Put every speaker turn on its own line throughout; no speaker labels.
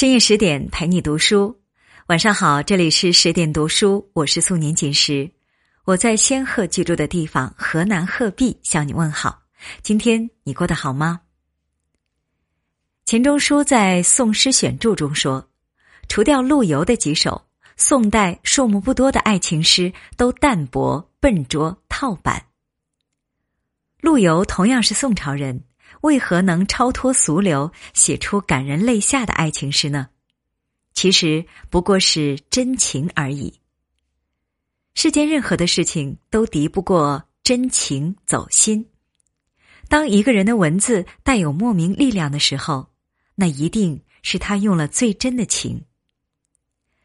深夜十点陪你读书，晚上好，这里是十点读书，我是素年锦时，我在仙鹤居住的地方河南鹤壁向你问好。今天你过得好吗？钱钟书在《宋诗选注》中说，除掉陆游的几首，宋代数目不多的爱情诗都淡薄、笨拙、套板。陆游同样是宋朝人。为何能超脱俗流，写出感人泪下的爱情诗呢？其实不过是真情而已。世间任何的事情都敌不过真情走心。当一个人的文字带有莫名力量的时候，那一定是他用了最真的情。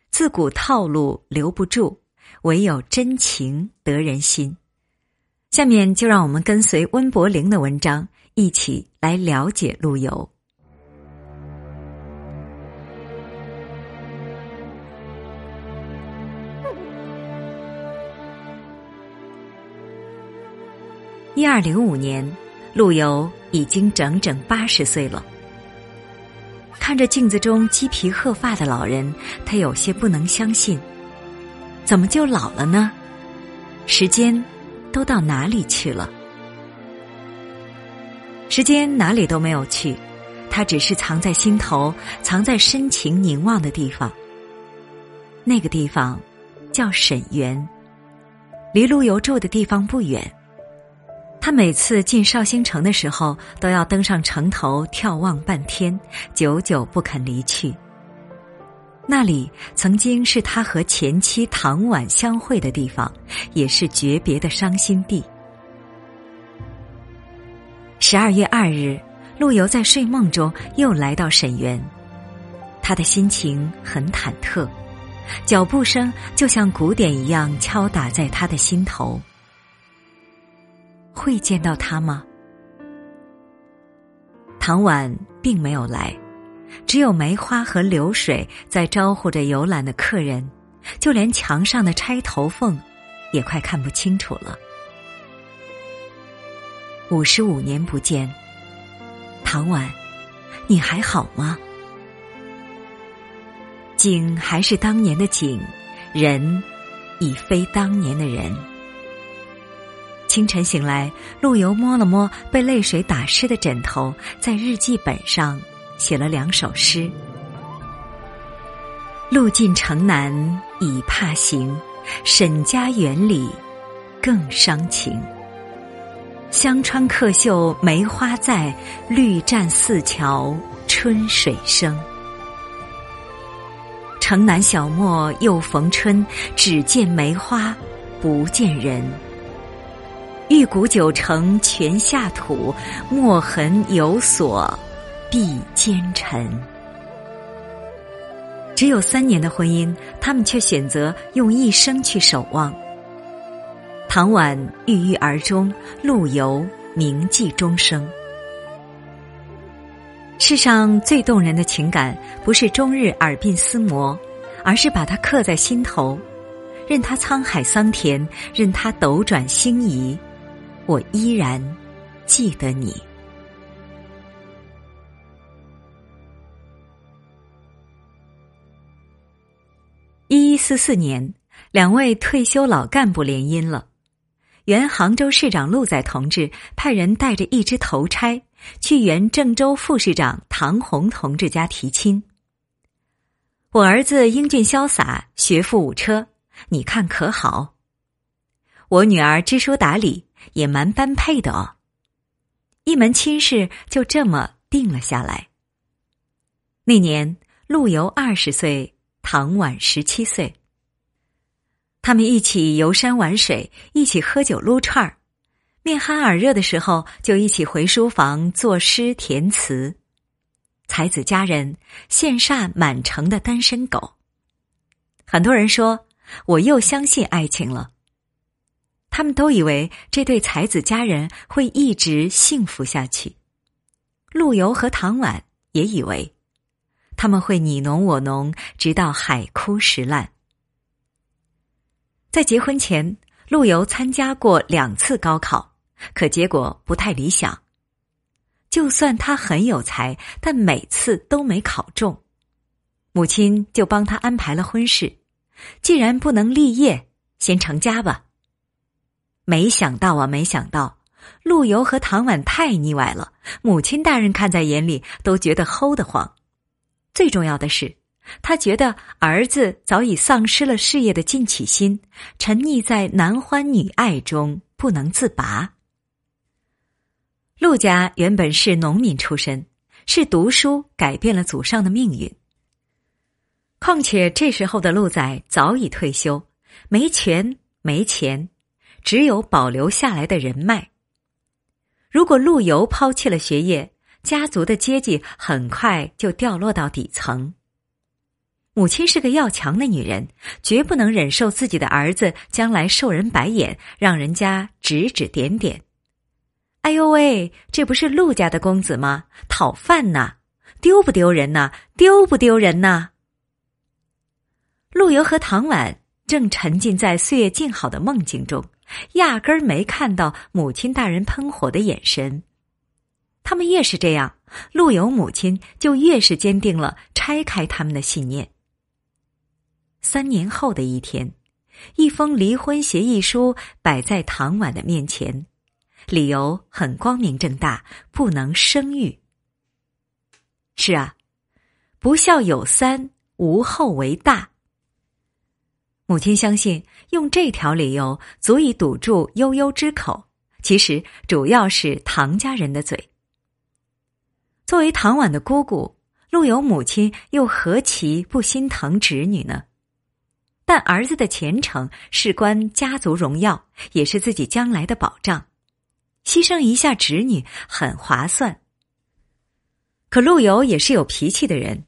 自古套路留不住，唯有真情得人心。下面就让我们跟随温柏龄的文章。一起来了解陆游。一二零五年，陆游已经整整八十岁了。看着镜子中鸡皮鹤发的老人，他有些不能相信：怎么就老了呢？时间都到哪里去了？时间哪里都没有去，它只是藏在心头，藏在深情凝望的地方。那个地方叫沈园，离陆游住的地方不远。他每次进绍兴城的时候，都要登上城头眺望半天，久久不肯离去。那里曾经是他和前妻唐婉相会的地方，也是诀别的伤心地。十二月二日，陆游在睡梦中又来到沈园，他的心情很忐忑，脚步声就像鼓点一样敲打在他的心头。会见到他吗？唐婉并没有来，只有梅花和流水在招呼着游览的客人，就连墙上的钗头凤，也快看不清楚了。五十五年不见，唐婉，你还好吗？景还是当年的景，人已非当年的人。清晨醒来，陆游摸了摸被泪水打湿的枕头，在日记本上写了两首诗：“路尽城南已怕行，沈家园里更伤情。”香川客绣梅花在，绿栈寺桥春水生。城南小陌又逢春，只见梅花不见人。玉骨九成全下土，墨痕有所必奸臣。只有三年的婚姻，他们却选择用一生去守望。唐婉郁郁而终，陆游铭记终生。世上最动人的情感，不是终日耳鬓厮磨，而是把它刻在心头，任他沧海桑田，任他斗转星移，我依然记得你。一一四四年，两位退休老干部联姻了。原杭州市长陆载同志派人带着一支头差去原郑州副市长唐红同志家提亲。我儿子英俊潇洒，学富五车，你看可好？我女儿知书达理，也蛮般配的哦。一门亲事就这么定了下来。那年陆游二十岁，唐婉十七岁。他们一起游山玩水，一起喝酒撸串儿，面酣耳热的时候，就一起回书房作诗填词。才子佳人羡煞满城的单身狗。很多人说，我又相信爱情了。他们都以为这对才子佳人会一直幸福下去。陆游和唐婉也以为，他们会你侬我侬，直到海枯石烂。在结婚前，陆游参加过两次高考，可结果不太理想。就算他很有才，但每次都没考中。母亲就帮他安排了婚事。既然不能立业，先成家吧。没想到啊，没想到，陆游和唐婉太腻歪了，母亲大人看在眼里都觉得齁得慌。最重要的是，他觉得儿子早已丧失了事业的进取心，沉溺在男欢女爱中不能自拔。陆家原本是农民出身，是读书改变了祖上的命运。况且这时候的陆仔早已退休，没权没钱，只有保留下来的人脉。如果陆游抛弃了学业，家族的阶级很快就掉落到底层。母亲是个要强的女人，绝不能忍受自己的儿子将来受人白眼，让人家指指点点。哎呦喂，这不是陆家的公子吗？讨饭呐，丢不丢人呐？丢不丢人呐？陆游和唐婉正沉浸在岁月静好的梦境中，压根儿没看到母亲大人喷火的眼神。他们越是这样，陆游母亲就越是坚定了拆开他们的信念。三年后的一天，一封离婚协议书摆在唐婉的面前，理由很光明正大：不能生育。是啊，不孝有三，无后为大。母亲相信，用这条理由足以堵住悠悠之口。其实，主要是唐家人的嘴。作为唐婉的姑姑，陆游母亲又何其不心疼侄女呢？但儿子的前程事关家族荣耀，也是自己将来的保障，牺牲一下侄女很划算。可陆游也是有脾气的人，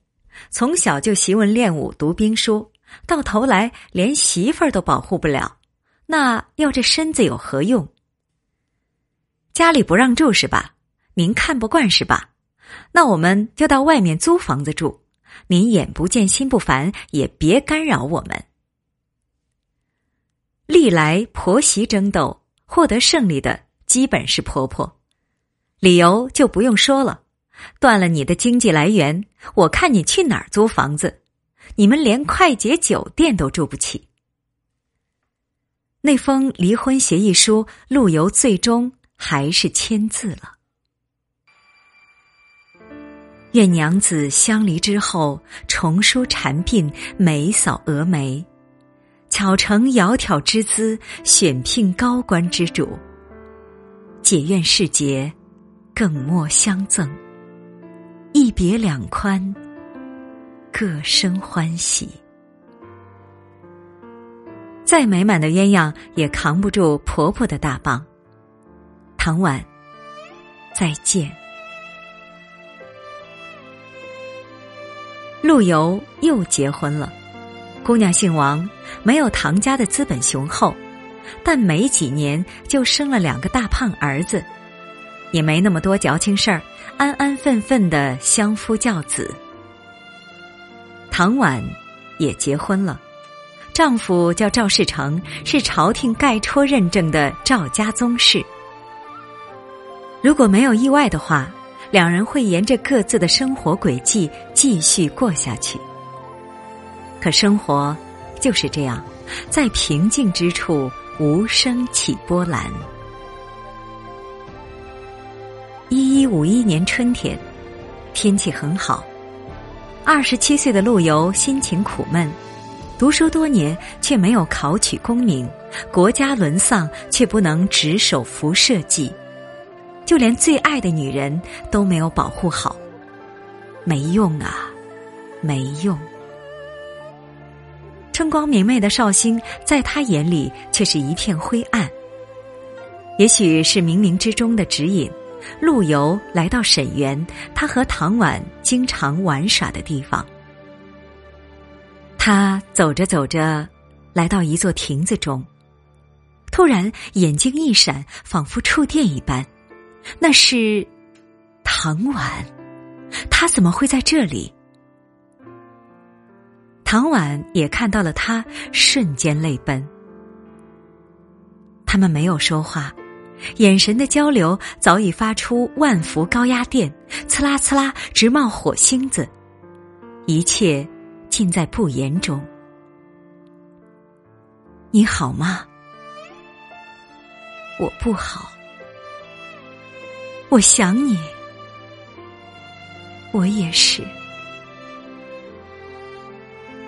从小就习文练武、读兵书。到头来连媳妇儿都保护不了，那要这身子有何用？家里不让住是吧？您看不惯是吧？那我们就到外面租房子住。您眼不见心不烦，也别干扰我们。历来婆媳争斗，获得胜利的基本是婆婆，理由就不用说了。断了你的经济来源，我看你去哪儿租房子？你们连快捷酒店都住不起。那封离婚协议书，陆游最终还是签字了。愿娘子相离之后，重梳蝉鬓，眉扫蛾眉，巧成窈窕之姿，选聘高官之主。解怨世节，更莫相赠。一别两宽。各生欢喜。再美满的鸳鸯也扛不住婆婆的大棒。唐婉，再见。陆游又结婚了，姑娘姓王，没有唐家的资本雄厚，但没几年就生了两个大胖儿子，也没那么多矫情事儿，安安分分的相夫教子。唐婉也结婚了，丈夫叫赵世成，是朝廷盖戳认证的赵家宗室。如果没有意外的话，两人会沿着各自的生活轨迹继续过下去。可生活就是这样，在平静之处无声起波澜。一一五一年春天，天气很好。二十七岁的陆游心情苦闷，读书多年却没有考取功名，国家沦丧却不能执手扶社稷，就连最爱的女人都没有保护好，没用啊，没用。春光明媚的绍兴，在他眼里却是一片灰暗。也许是冥冥之中的指引。陆游来到沈园，他和唐婉经常玩耍的地方。他走着走着，来到一座亭子中，突然眼睛一闪，仿佛触电一般，那是唐婉。他怎么会在这里？唐婉也看到了他，瞬间泪奔。他们没有说话。眼神的交流早已发出万伏高压电，刺啦刺啦直冒火星子，一切尽在不言中。你好吗？我不好，我想你，我也是。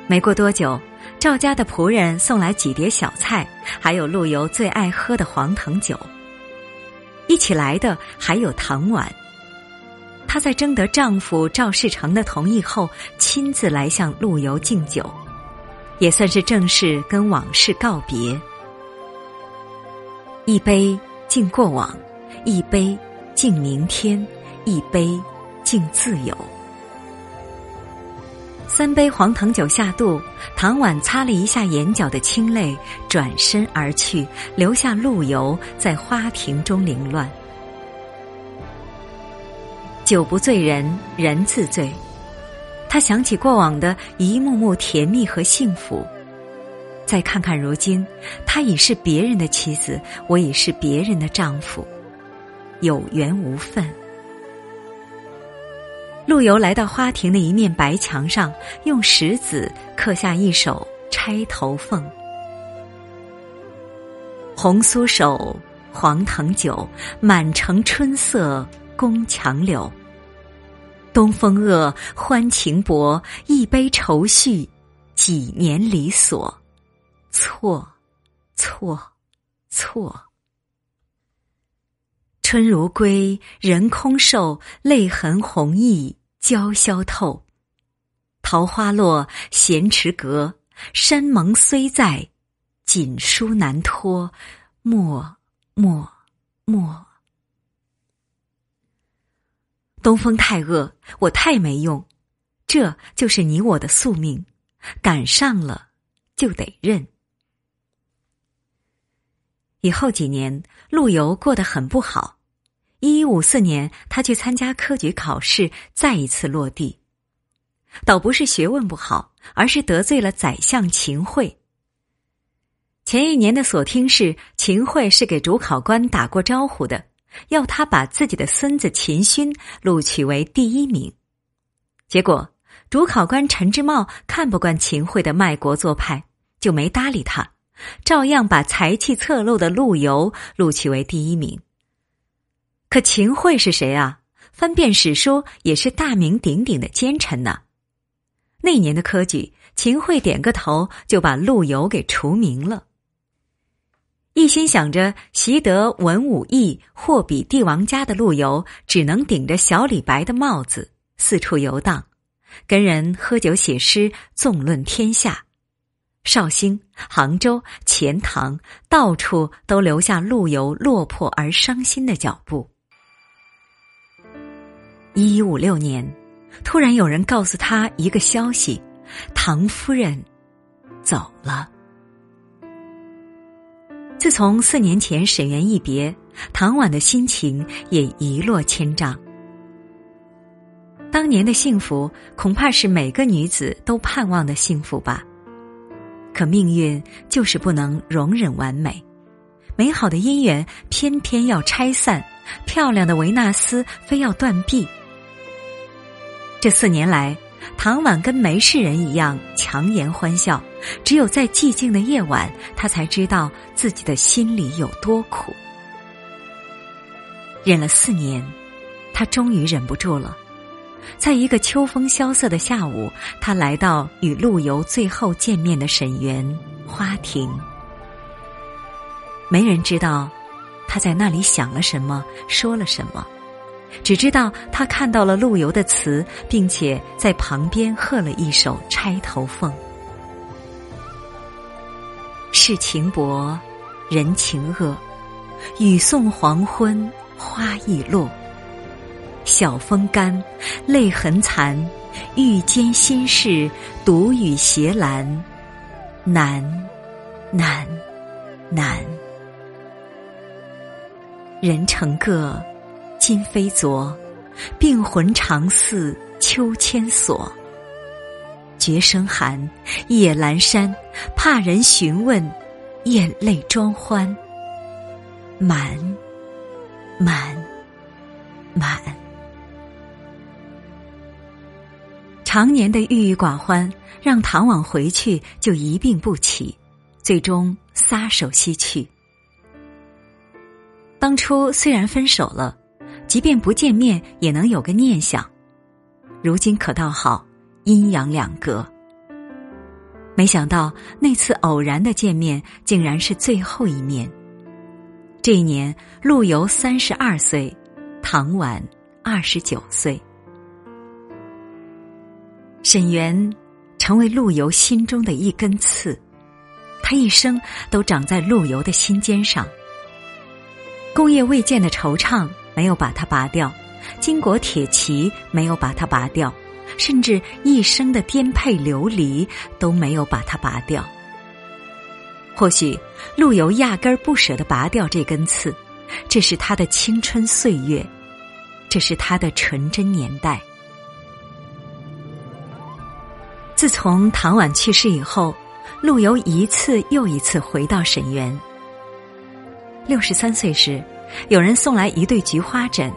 没过多久，赵家的仆人送来几碟小菜，还有陆游最爱喝的黄藤酒。一起来的还有唐婉。她在征得丈夫赵世成的同意后，亲自来向陆游敬酒，也算是正式跟往事告别。一杯敬过往，一杯敬明天，一杯敬自由。三杯黄藤酒下肚，唐婉擦了一下眼角的清泪，转身而去，留下陆游在花亭中凌乱。酒不醉人人自醉，他想起过往的一幕幕甜蜜和幸福，再看看如今，他已是别人的妻子，我已是别人的丈夫，有缘无分。陆游来到花亭的一面白墙上，用石子刻下一首《钗头凤》：红酥手，黄藤酒，满城春色宫墙柳。东风恶，欢情薄，一杯愁绪，几年离索，错，错，错。春如归，人空瘦，泪痕红浥。娇消透，桃花落，闲池阁。山盟虽在，锦书难托。莫莫莫。东风太恶，我太没用。这就是你我的宿命，赶上了就得认。以后几年，陆游过得很不好。一一五四年，他去参加科举考试，再一次落地。倒不是学问不好，而是得罪了宰相秦桧。前一年的所听是，秦桧是给主考官打过招呼的，要他把自己的孙子秦勋录取为第一名。结果，主考官陈之茂看不惯秦桧的卖国做派，就没搭理他，照样把才气侧漏的陆游录取为第一名。可秦桧是谁啊？翻遍史书，也是大名鼎鼎的奸臣呢。那年的科举，秦桧点个头就把陆游给除名了。一心想着习得文武艺，货比帝王家的陆游，只能顶着小李白的帽子四处游荡，跟人喝酒写诗，纵论天下。绍兴、杭州、钱塘，到处都留下陆游落魄而伤心的脚步。一一五六年，突然有人告诉他一个消息：唐夫人走了。自从四年前沈园一别，唐婉的心情也一落千丈。当年的幸福，恐怕是每个女子都盼望的幸福吧。可命运就是不能容忍完美，美好的姻缘偏偏要拆散，漂亮的维纳斯非要断臂。这四年来，唐婉跟没事人一样强颜欢笑。只有在寂静的夜晚，她才知道自己的心里有多苦。忍了四年，他终于忍不住了。在一个秋风萧瑟的下午，他来到与陆游最后见面的沈园花亭。没人知道他在那里想了什么，说了什么。只知道他看到了陆游的词，并且在旁边和了一首《钗头凤》。世情薄，人情恶，雨送黄昏，花易落。晓风干，泪痕残，欲笺心事，独语斜阑，难，难，难。人成各。今非昨，病魂常似秋千索。绝声寒，夜阑珊，怕人询问，眼泪装欢。满，满，满。常年的郁郁寡欢，让唐婉回去就一病不起，最终撒手西去。当初虽然分手了，即便不见面也能有个念想，如今可倒好，阴阳两隔。没想到那次偶然的见面，竟然是最后一面。这一年，陆游三十二岁，唐婉二十九岁。沈园成为陆游心中的一根刺，他一生都长在陆游的心尖上。工业未建的惆怅没有把它拔掉，金国铁骑没有把它拔掉，甚至一生的颠沛流离都没有把它拔掉。或许陆游压根儿不舍得拔掉这根刺，这是他的青春岁月，这是他的纯真年代。自从唐婉去世以后，陆游一次又一次回到沈园。六十三岁时，有人送来一对菊花枕，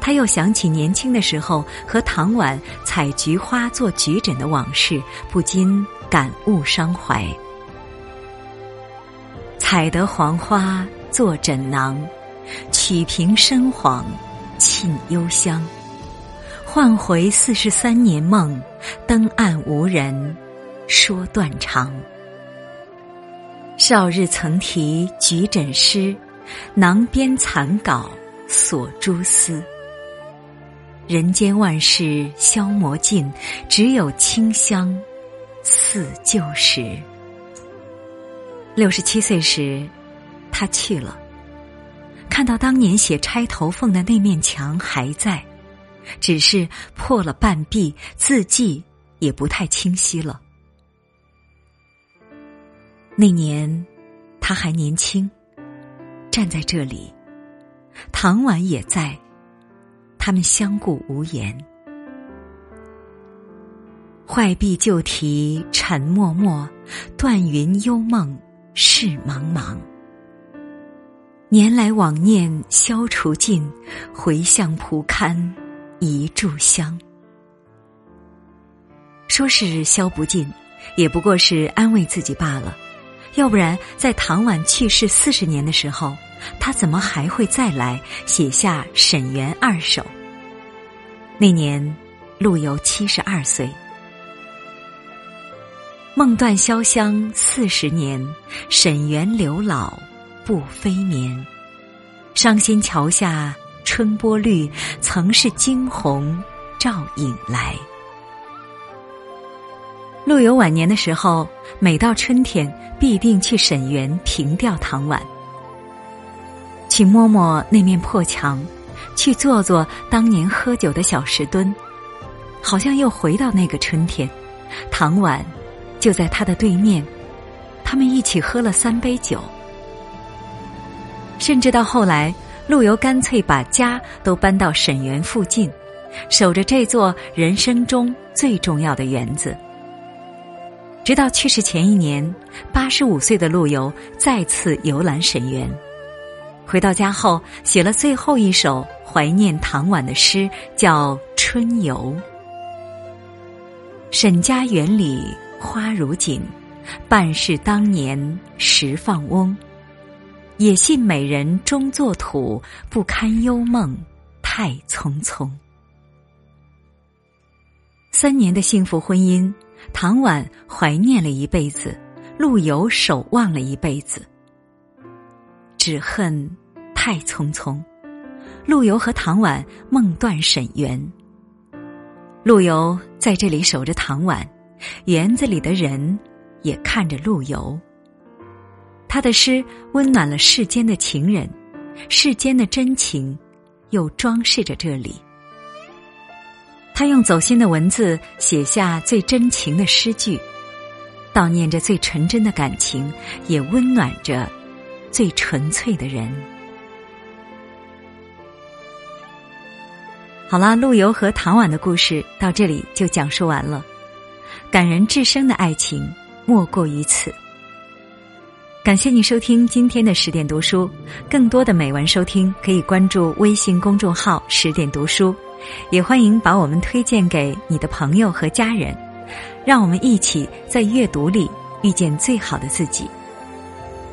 他又想起年轻的时候和唐婉采菊花做菊枕的往事，不禁感悟伤怀。采得黄花做枕囊，曲屏深黄沁幽香。唤回四十三年梦，登岸无人说断肠。少日曾题菊枕诗。囊边残稿锁蛛丝，人间万事消磨尽，只有清香似旧时。六十七岁时，他去了，看到当年写《钗头凤》的那面墙还在，只是破了半壁，字迹也不太清晰了。那年，他还年轻。站在这里，唐婉也在，他们相顾无言。坏壁旧题沉默默，断云幽梦事茫茫。年来往念消除尽，回向蒲龛一炷香。说是消不尽，也不过是安慰自己罢了。要不然，在唐婉去世四十年的时候。他怎么还会再来写下《沈园二首》？那年，陆游七十二岁。梦断潇湘四十年，沈园柳老不飞眠。伤心桥下春波绿，曾是惊鸿照影来。陆游晚年的时候，每到春天，必定去沈园凭吊唐婉。去摸摸那面破墙，去坐坐当年喝酒的小石墩，好像又回到那个春天。唐婉就在他的对面，他们一起喝了三杯酒。甚至到后来，陆游干脆把家都搬到沈园附近，守着这座人生中最重要的园子。直到去世前一年，八十五岁的陆游再次游览沈园。回到家后，写了最后一首怀念唐婉的诗，叫《春游》。沈家园里花如锦，半是当年时放翁。也信美人终作土，不堪幽梦太匆匆。三年的幸福婚姻，唐婉怀念了一辈子，陆游守望了一辈子。只恨太匆匆，陆游和唐婉梦断沈园。陆游在这里守着唐婉，园子里的人也看着陆游。他的诗温暖了世间的情人，世间的真情又装饰着这里。他用走心的文字写下最真情的诗句，悼念着最纯真的感情，也温暖着。最纯粹的人。好啦，陆游和唐婉的故事到这里就讲述完了。感人至深的爱情，莫过于此。感谢你收听今天的十点读书，更多的美文收听可以关注微信公众号“十点读书”。也欢迎把我们推荐给你的朋友和家人，让我们一起在阅读里遇见最好的自己。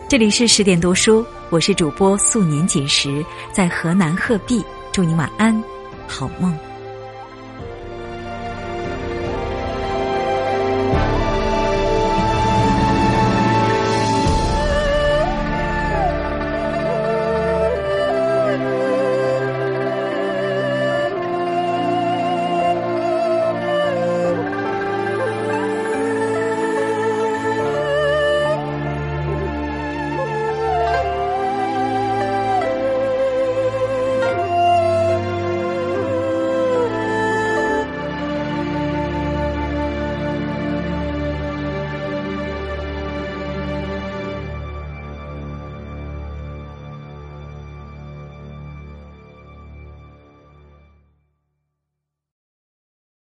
这里是十点读书，我是主播素年锦时，在河南鹤壁，祝你晚安，好梦。